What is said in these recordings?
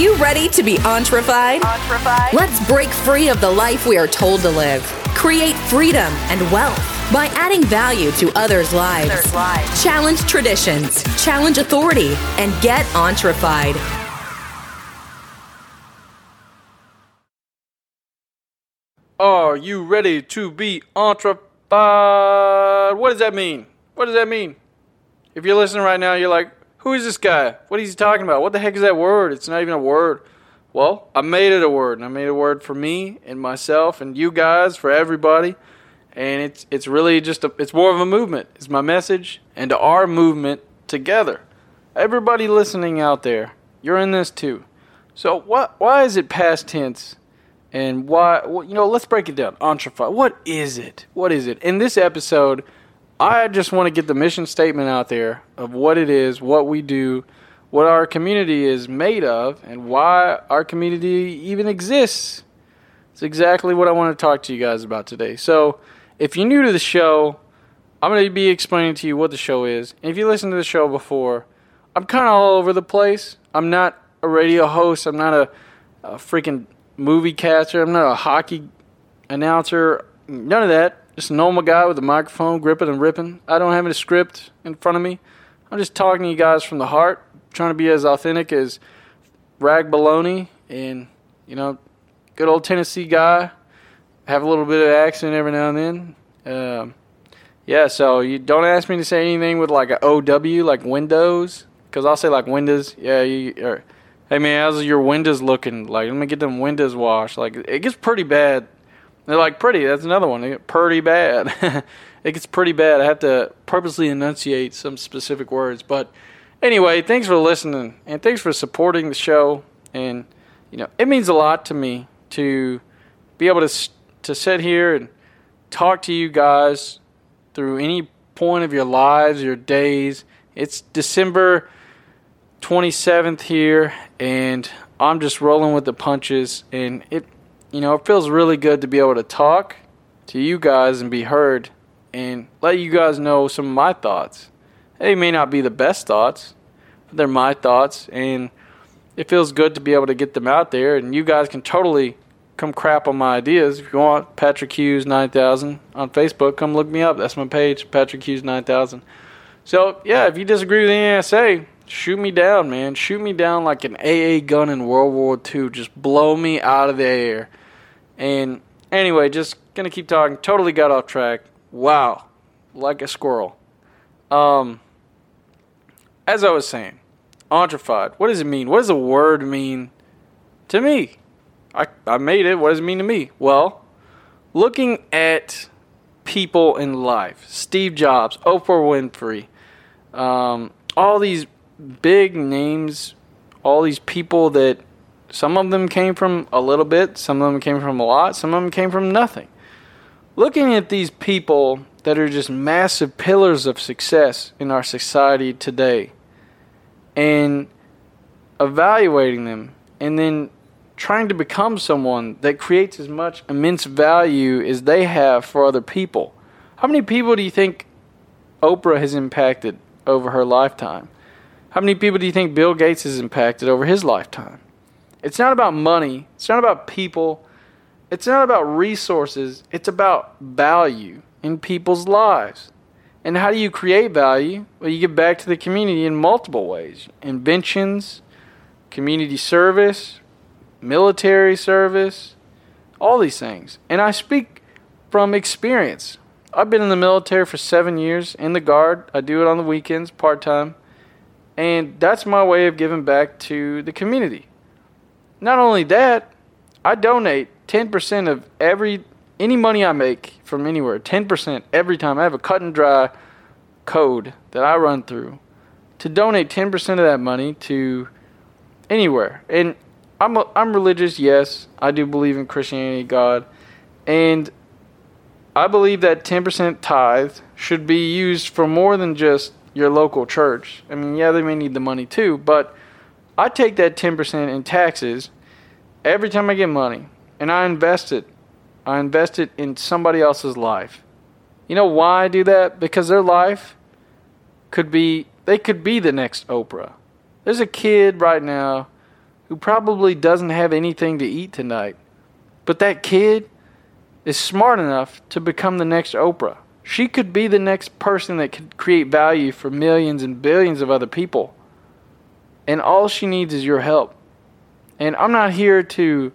you ready to be entrefied? entrefied? Let's break free of the life we are told to live. Create freedom and wealth by adding value to others' lives. Others' lives. Challenge traditions, challenge authority, and get entrefied. Are you ready to be entrefied? What does that mean? What does that mean? If you're listening right now, you're like, who is this guy? What is he talking about? What the heck is that word? It's not even a word. Well, I made it a word, and I made a word for me and myself and you guys, for everybody. And it's it's really just a it's more of a movement. It's my message and our movement together. Everybody listening out there, you're in this too. So what why is it past tense? And why well, you know, let's break it down. Entrefy. What is it? What is it? In this episode, I just want to get the mission statement out there of what it is, what we do, what our community is made of, and why our community even exists. It's exactly what I want to talk to you guys about today. So, if you're new to the show, I'm going to be explaining to you what the show is. And if you listened to the show before, I'm kind of all over the place. I'm not a radio host. I'm not a, a freaking movie caster. I'm not a hockey announcer. None of that. Just a normal guy with a microphone, gripping and ripping. I don't have any script in front of me. I'm just talking to you guys from the heart, trying to be as authentic as Rag Baloney and, you know, good old Tennessee guy. Have a little bit of accent every now and then. Um, yeah, so you don't ask me to say anything with like a OW, like Windows, because I'll say like Windows. Yeah, you, or, hey man, how's your windows looking? Like, let me get them windows washed. Like, it gets pretty bad they're like pretty. That's another one. They get pretty bad. it gets pretty bad. I have to purposely enunciate some specific words. But anyway, thanks for listening and thanks for supporting the show. And you know, it means a lot to me to be able to to sit here and talk to you guys through any point of your lives, your days. It's December 27th here, and I'm just rolling with the punches, and it you know, it feels really good to be able to talk to you guys and be heard and let you guys know some of my thoughts. They may not be the best thoughts, but they're my thoughts, and it feels good to be able to get them out there. And you guys can totally come crap on my ideas if you want. Patrick Hughes 9000 on Facebook, come look me up. That's my page, Patrick Hughes 9000. So, yeah, if you disagree with anything I say, shoot me down, man. Shoot me down like an AA gun in World War II. Just blow me out of the air. And anyway, just gonna keep talking. Totally got off track. Wow, like a squirrel. Um, as I was saying, entrefied. What does it mean? What does the word mean to me? I I made it. What does it mean to me? Well, looking at people in life, Steve Jobs, Oprah Winfrey, um, all these big names, all these people that some of them came from a little bit, some of them came from a lot, some of them came from nothing. Looking at these people that are just massive pillars of success in our society today and evaluating them and then trying to become someone that creates as much immense value as they have for other people. How many people do you think Oprah has impacted over her lifetime? How many people do you think Bill Gates has impacted over his lifetime? It's not about money. It's not about people. It's not about resources. It's about value in people's lives. And how do you create value? Well, you give back to the community in multiple ways inventions, community service, military service, all these things. And I speak from experience. I've been in the military for seven years in the Guard. I do it on the weekends, part time. And that's my way of giving back to the community. Not only that, I donate 10% of every any money I make from anywhere, 10% every time. I have a cut and dry code that I run through to donate 10% of that money to anywhere. And I'm a, I'm religious, yes. I do believe in Christianity, God. And I believe that 10% tithe should be used for more than just your local church. I mean, yeah, they may need the money too, but I take that 10% in taxes every time I get money and I invest it. I invest it in somebody else's life. You know why I do that? Because their life could be, they could be the next Oprah. There's a kid right now who probably doesn't have anything to eat tonight. But that kid is smart enough to become the next Oprah. She could be the next person that could create value for millions and billions of other people. And all she needs is your help. And I'm not here to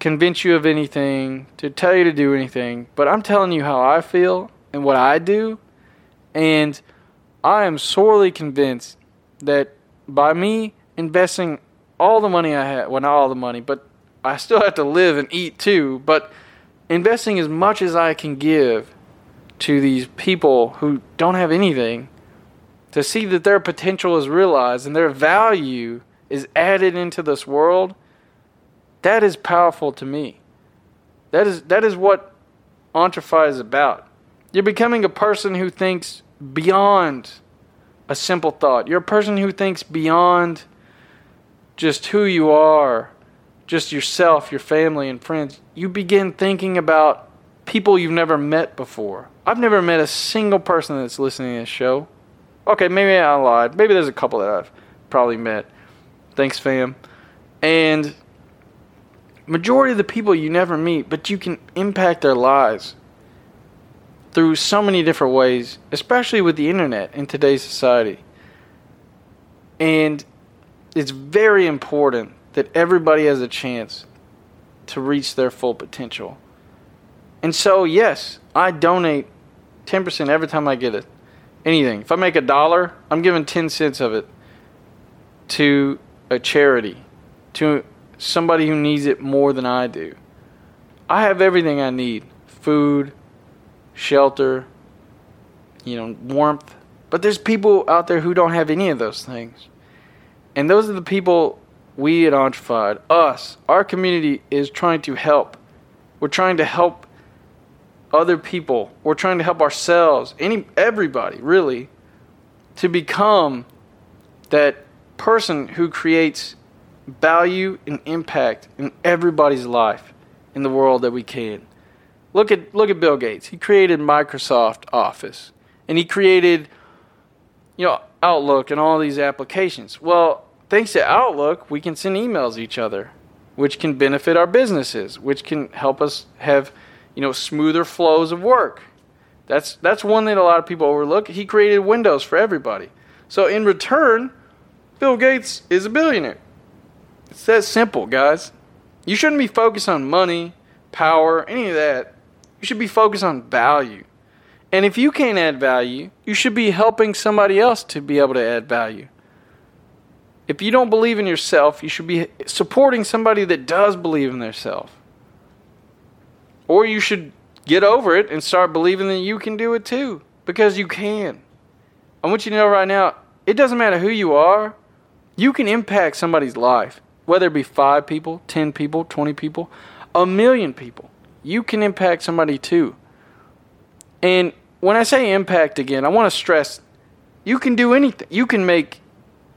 convince you of anything, to tell you to do anything, but I'm telling you how I feel and what I do. And I am sorely convinced that by me investing all the money I have, well, not all the money, but I still have to live and eat too, but investing as much as I can give to these people who don't have anything to see that their potential is realized and their value is added into this world that is powerful to me. That is that is what Entrefi is about. You're becoming a person who thinks beyond a simple thought. You're a person who thinks beyond just who you are just yourself your family and friends. You begin thinking about people you've never met before. I've never met a single person that's listening to this show. Okay, maybe I lied. Maybe there's a couple that I've probably met. Thanks, fam. And majority of the people you never meet, but you can impact their lives through so many different ways, especially with the internet in today's society. And it's very important that everybody has a chance to reach their full potential. And so, yes, I donate 10% every time I get it. Anything. If I make a dollar, I'm giving 10 cents of it to a charity, to somebody who needs it more than I do. I have everything I need food, shelter, you know, warmth. But there's people out there who don't have any of those things. And those are the people we at Entrefied, us, our community is trying to help. We're trying to help other people. We're trying to help ourselves, any everybody really, to become that person who creates value and impact in everybody's life in the world that we can. Look at look at Bill Gates. He created Microsoft Office and he created you know Outlook and all these applications. Well, thanks to Outlook, we can send emails each other, which can benefit our businesses, which can help us have you know, smoother flows of work. That's that's one that a lot of people overlook. He created Windows for everybody. So in return, Bill Gates is a billionaire. It's that simple, guys. You shouldn't be focused on money, power, any of that. You should be focused on value. And if you can't add value, you should be helping somebody else to be able to add value. If you don't believe in yourself, you should be supporting somebody that does believe in themselves. Or you should get over it and start believing that you can do it too. Because you can. I want you to know right now it doesn't matter who you are, you can impact somebody's life. Whether it be five people, 10 people, 20 people, a million people. You can impact somebody too. And when I say impact again, I want to stress you can do anything. You can make,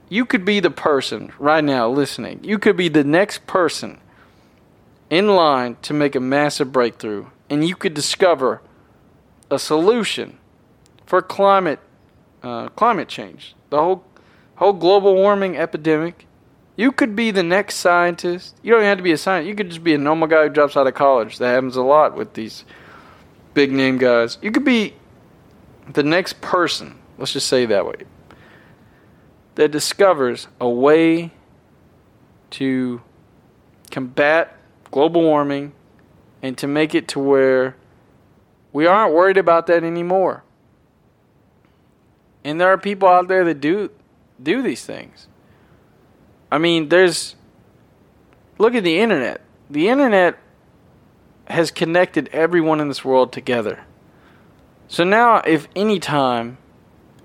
you could be the person right now listening. You could be the next person in line to make a massive breakthrough, and you could discover a solution for climate uh, climate change, the whole whole global warming epidemic. You could be the next scientist. You don't have to be a scientist. You could just be a normal guy who drops out of college. That happens a lot with these big name guys. You could be the next person. Let's just say that way. That discovers a way to combat global warming and to make it to where we aren't worried about that anymore. And there are people out there that do do these things. I mean, there's look at the internet. The internet has connected everyone in this world together. So now if any time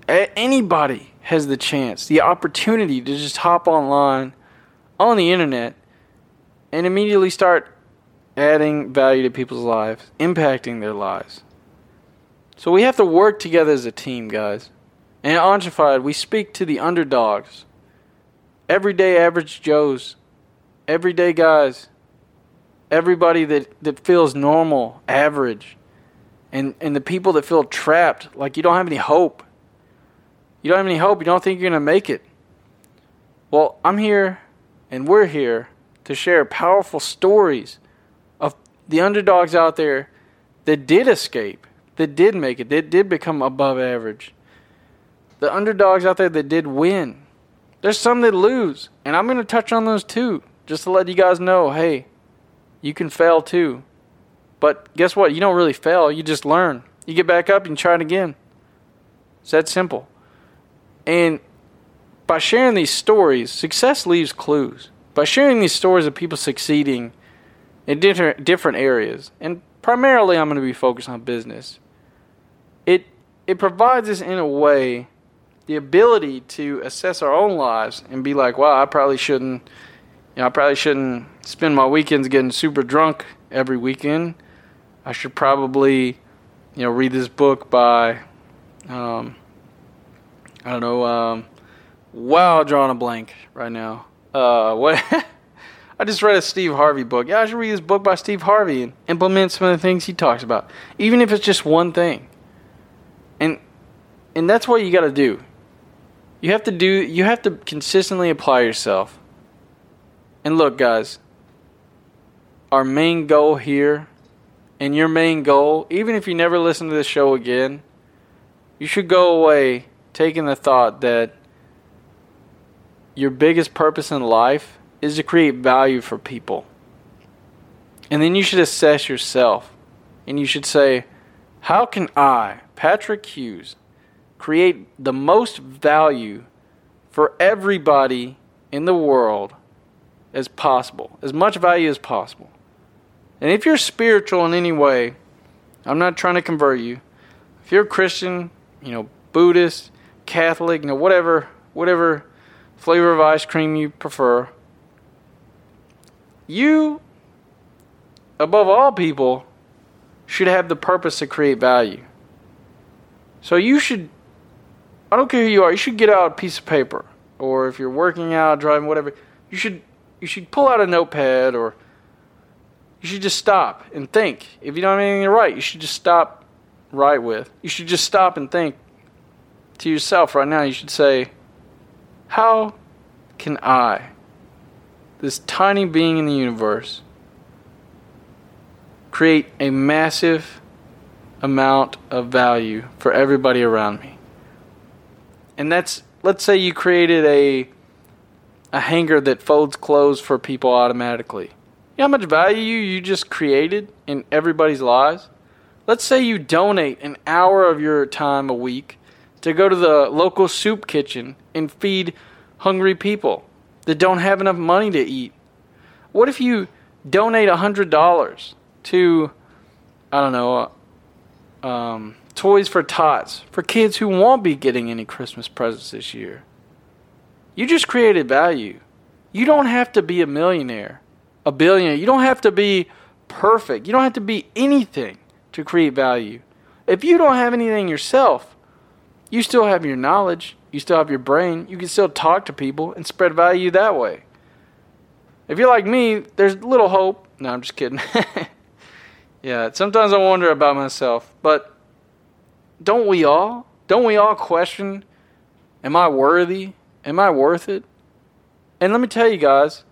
anybody has the chance, the opportunity to just hop online on the internet and immediately start adding value to people's lives, impacting their lives. So we have to work together as a team, guys. And at Entrefied, we speak to the underdogs, everyday average Joes, everyday guys, everybody that, that feels normal, average, and, and the people that feel trapped, like you don't have any hope. You don't have any hope. You don't think you're going to make it. Well, I'm here and we're here to share powerful stories of the underdogs out there that did escape, that did make it, that did become above average. The underdogs out there that did win. There's some that lose, and I'm going to touch on those too, just to let you guys know hey, you can fail too. But guess what? You don't really fail, you just learn. You get back up and try it again. It's that simple. And by sharing these stories, success leaves clues. By sharing these stories of people succeeding in different different areas, and primarily I'm going to be focused on business. It it provides us in a way the ability to assess our own lives and be like, wow, I probably shouldn't, you know, I probably shouldn't spend my weekends getting super drunk every weekend. I should probably, you know, read this book by, um, I don't know, um, wow, drawing a blank right now. Uh, what? I just read a Steve Harvey book. Yeah, I should read this book by Steve Harvey and implement some of the things he talks about, even if it's just one thing. And and that's what you got to do. You have to do you have to consistently apply yourself. And look, guys, our main goal here and your main goal, even if you never listen to this show again, you should go away taking the thought that your biggest purpose in life is to create value for people. And then you should assess yourself and you should say, how can I, Patrick Hughes, create the most value for everybody in the world as possible, as much value as possible. And if you're spiritual in any way, I'm not trying to convert you. If you're a Christian, you know, Buddhist, Catholic, you know, whatever, whatever flavor of ice cream you prefer, you, above all people, should have the purpose to create value. So you should I don't care who you are. You should get out a piece of paper, or if you're working out, driving, whatever. You should you should pull out a notepad, or you should just stop and think. If you don't have anything to write, you should just stop. Write with. You should just stop and think to yourself right now. You should say, "How can I, this tiny being in the universe, create a massive amount of value for everybody around me?" and that's let's say you created a a hanger that folds clothes for people automatically. You know how much value you just created in everybody's lives? Let's say you donate an hour of your time a week to go to the local soup kitchen and feed hungry people that don't have enough money to eat. What if you donate $100 to, I don't know, um, Toys for Tots for kids who won't be getting any Christmas presents this year. You just created value. You don't have to be a millionaire, a billionaire. You don't have to be perfect. You don't have to be anything to create value. If you don't have anything yourself, you still have your knowledge, you still have your brain, you can still talk to people and spread value that way. If you're like me, there's little hope. No, I'm just kidding. yeah, sometimes I wonder about myself, but don't we all? Don't we all question, am I worthy? Am I worth it? And let me tell you guys,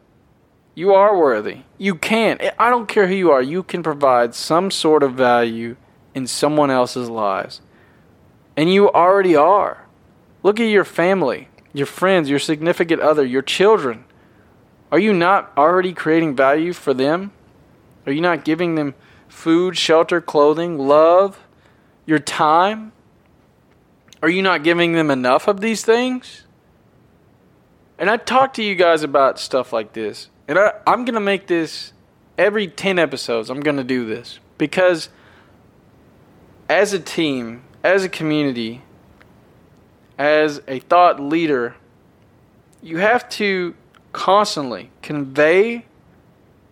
you are worthy. You can. I don't care who you are. You can provide some sort of value in someone else's lives. And you already are. Look at your family, your friends, your significant other, your children. Are you not already creating value for them? Are you not giving them food, shelter, clothing, love, your time? Are you not giving them enough of these things? And I talk to you guys about stuff like this. And I, I'm going to make this every 10 episodes. I'm going to do this. Because as a team, as a community, as a thought leader, you have to constantly convey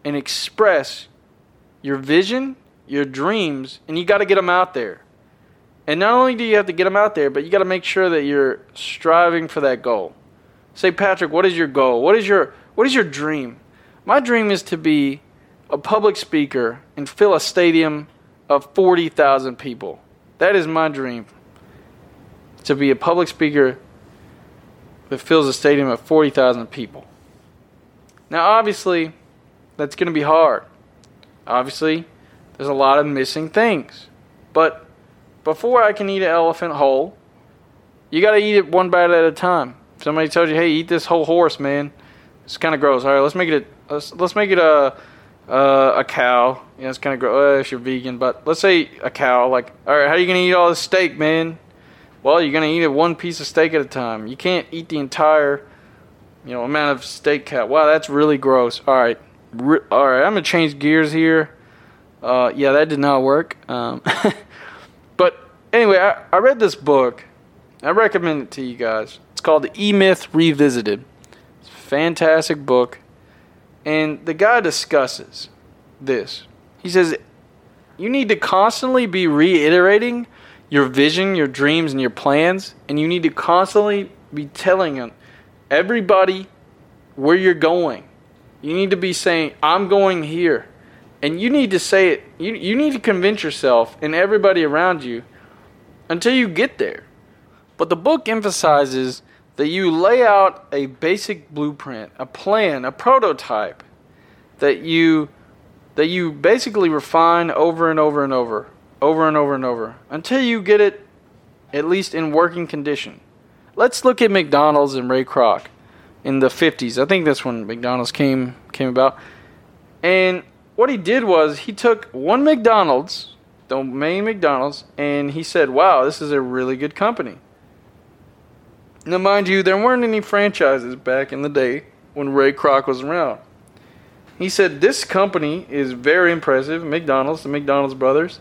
and express your vision, your dreams, and you got to get them out there. And not only do you have to get them out there, but you got to make sure that you're striving for that goal. Say, Patrick, what is your goal? What is your what is your dream? My dream is to be a public speaker and fill a stadium of 40,000 people. That is my dream. To be a public speaker that fills a stadium of 40,000 people. Now, obviously, that's going to be hard. Obviously, there's a lot of missing things. But before I can eat an elephant whole, you got to eat it one bite at a time. Somebody tells you, "Hey, eat this whole horse, man," it's kind of gross. All right, let's make it a let's, let's make it a uh, a cow. You know, it's kind of gross uh, if you're vegan, but let's say a cow. Like, all right, how are you gonna eat all this steak, man? Well, you're gonna eat it one piece of steak at a time. You can't eat the entire, you know, amount of steak cow. Wow, that's really gross. All right, Re- all right, I'm gonna change gears here. Uh, yeah, that did not work. Um, but anyway, I, I read this book. I recommend it to you guys. It's called The E Myth Revisited. It's a fantastic book. And the guy discusses this. He says, You need to constantly be reiterating your vision, your dreams, and your plans. And you need to constantly be telling everybody where you're going. You need to be saying, I'm going here. And you need to say it, you, you need to convince yourself and everybody around you until you get there. But the book emphasizes that you lay out a basic blueprint, a plan, a prototype that you that you basically refine over and over and over, over and over and over until you get it at least in working condition. Let's look at McDonald's and Ray Kroc in the 50s. I think that's when McDonald's came came about. And what he did was he took one McDonald's, the main McDonald's, and he said, "Wow, this is a really good company." Now, mind you, there weren't any franchises back in the day when Ray Kroc was around. He said, This company is very impressive, McDonald's, the McDonald's brothers.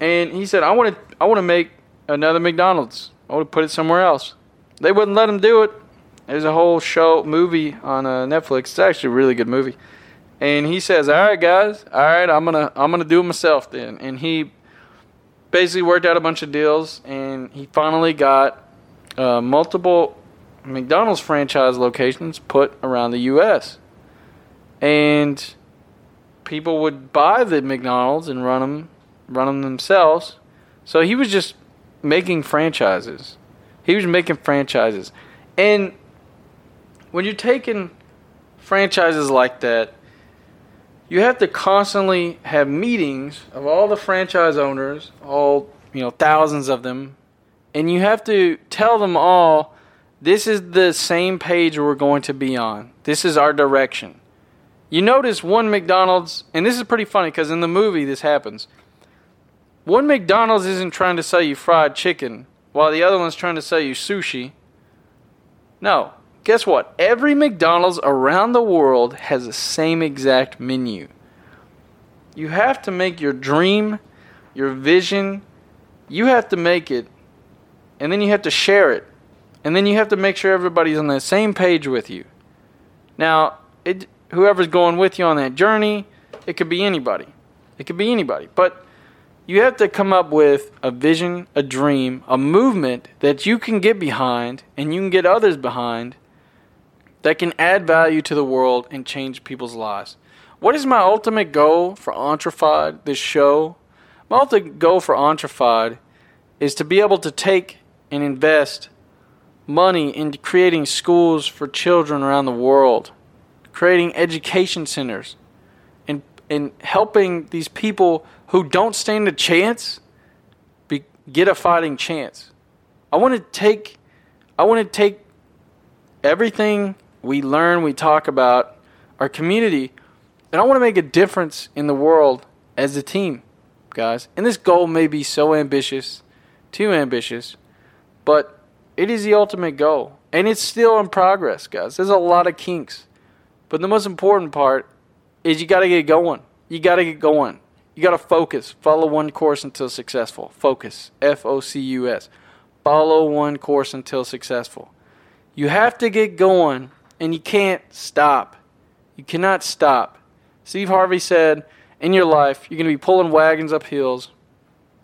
And he said, I want to I want to make another McDonald's. I want to put it somewhere else. They wouldn't let him do it. There's a whole show movie on uh, Netflix. It's actually a really good movie. And he says, "All right, guys. All right, I'm to I'm to do it myself then." And he basically worked out a bunch of deals and he finally got uh, multiple McDonald's franchise locations put around the U.S. And people would buy the McDonald's and run them, run them themselves. So he was just making franchises. He was making franchises, and when you're taking franchises like that, you have to constantly have meetings of all the franchise owners, all you know, thousands of them, and you have to tell them all this is the same page we're going to be on. This is our direction. You notice one McDonald's, and this is pretty funny because in the movie this happens. One McDonald's isn't trying to sell you fried chicken while the other one's trying to sell you sushi. No. Guess what? Every McDonald's around the world has the same exact menu. You have to make your dream, your vision, you have to make it and then you have to share it, and then you have to make sure everybody's on the same page with you. Now, it, whoever's going with you on that journey, it could be anybody. It could be anybody. But you have to come up with a vision, a dream, a movement that you can get behind and you can get others behind that can add value to the world and change people's lives. What is my ultimate goal for Entrefied, this show? My ultimate goal for Entrefied is to be able to take and invest money into creating schools for children around the world, creating education centers, and, and helping these people who don't stand a chance be, get a fighting chance. I want to take I want to take everything we learn, we talk about our community, and I want to make a difference in the world as a team, guys. And this goal may be so ambitious, too ambitious, but it is the ultimate goal. And it's still in progress, guys. There's a lot of kinks. But the most important part is you got to get going. You got to get going. You got to focus. Follow one course until successful. Focus. F O C U S. Follow one course until successful. You have to get going and you can't stop. You cannot stop. Steve Harvey said, in your life, you're going to be pulling wagons up hills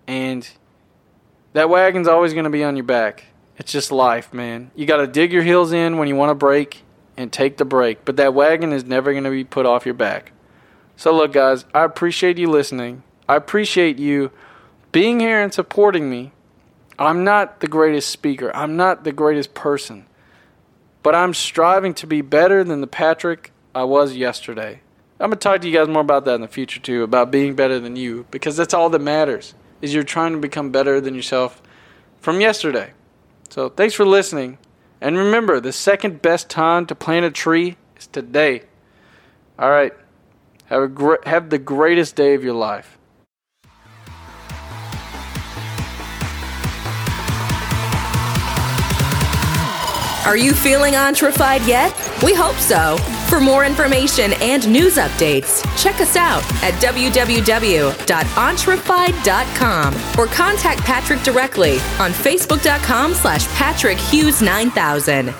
and that wagon's always going to be on your back. It's just life, man. You got to dig your heels in when you want to break and take the break, but that wagon is never going to be put off your back. So, look, guys, I appreciate you listening. I appreciate you being here and supporting me. I'm not the greatest speaker, I'm not the greatest person, but I'm striving to be better than the Patrick I was yesterday. I'm gonna talk to you guys more about that in the future too, about being better than you, because that's all that matters. Is you're trying to become better than yourself from yesterday. So thanks for listening, and remember, the second best time to plant a tree is today. All right, have a gr- have the greatest day of your life. Are you feeling entrefied yet? We hope so. For more information and news updates, check us out at www.entrefied.com or contact Patrick directly on facebook.com slash Patrick Hughes 9000.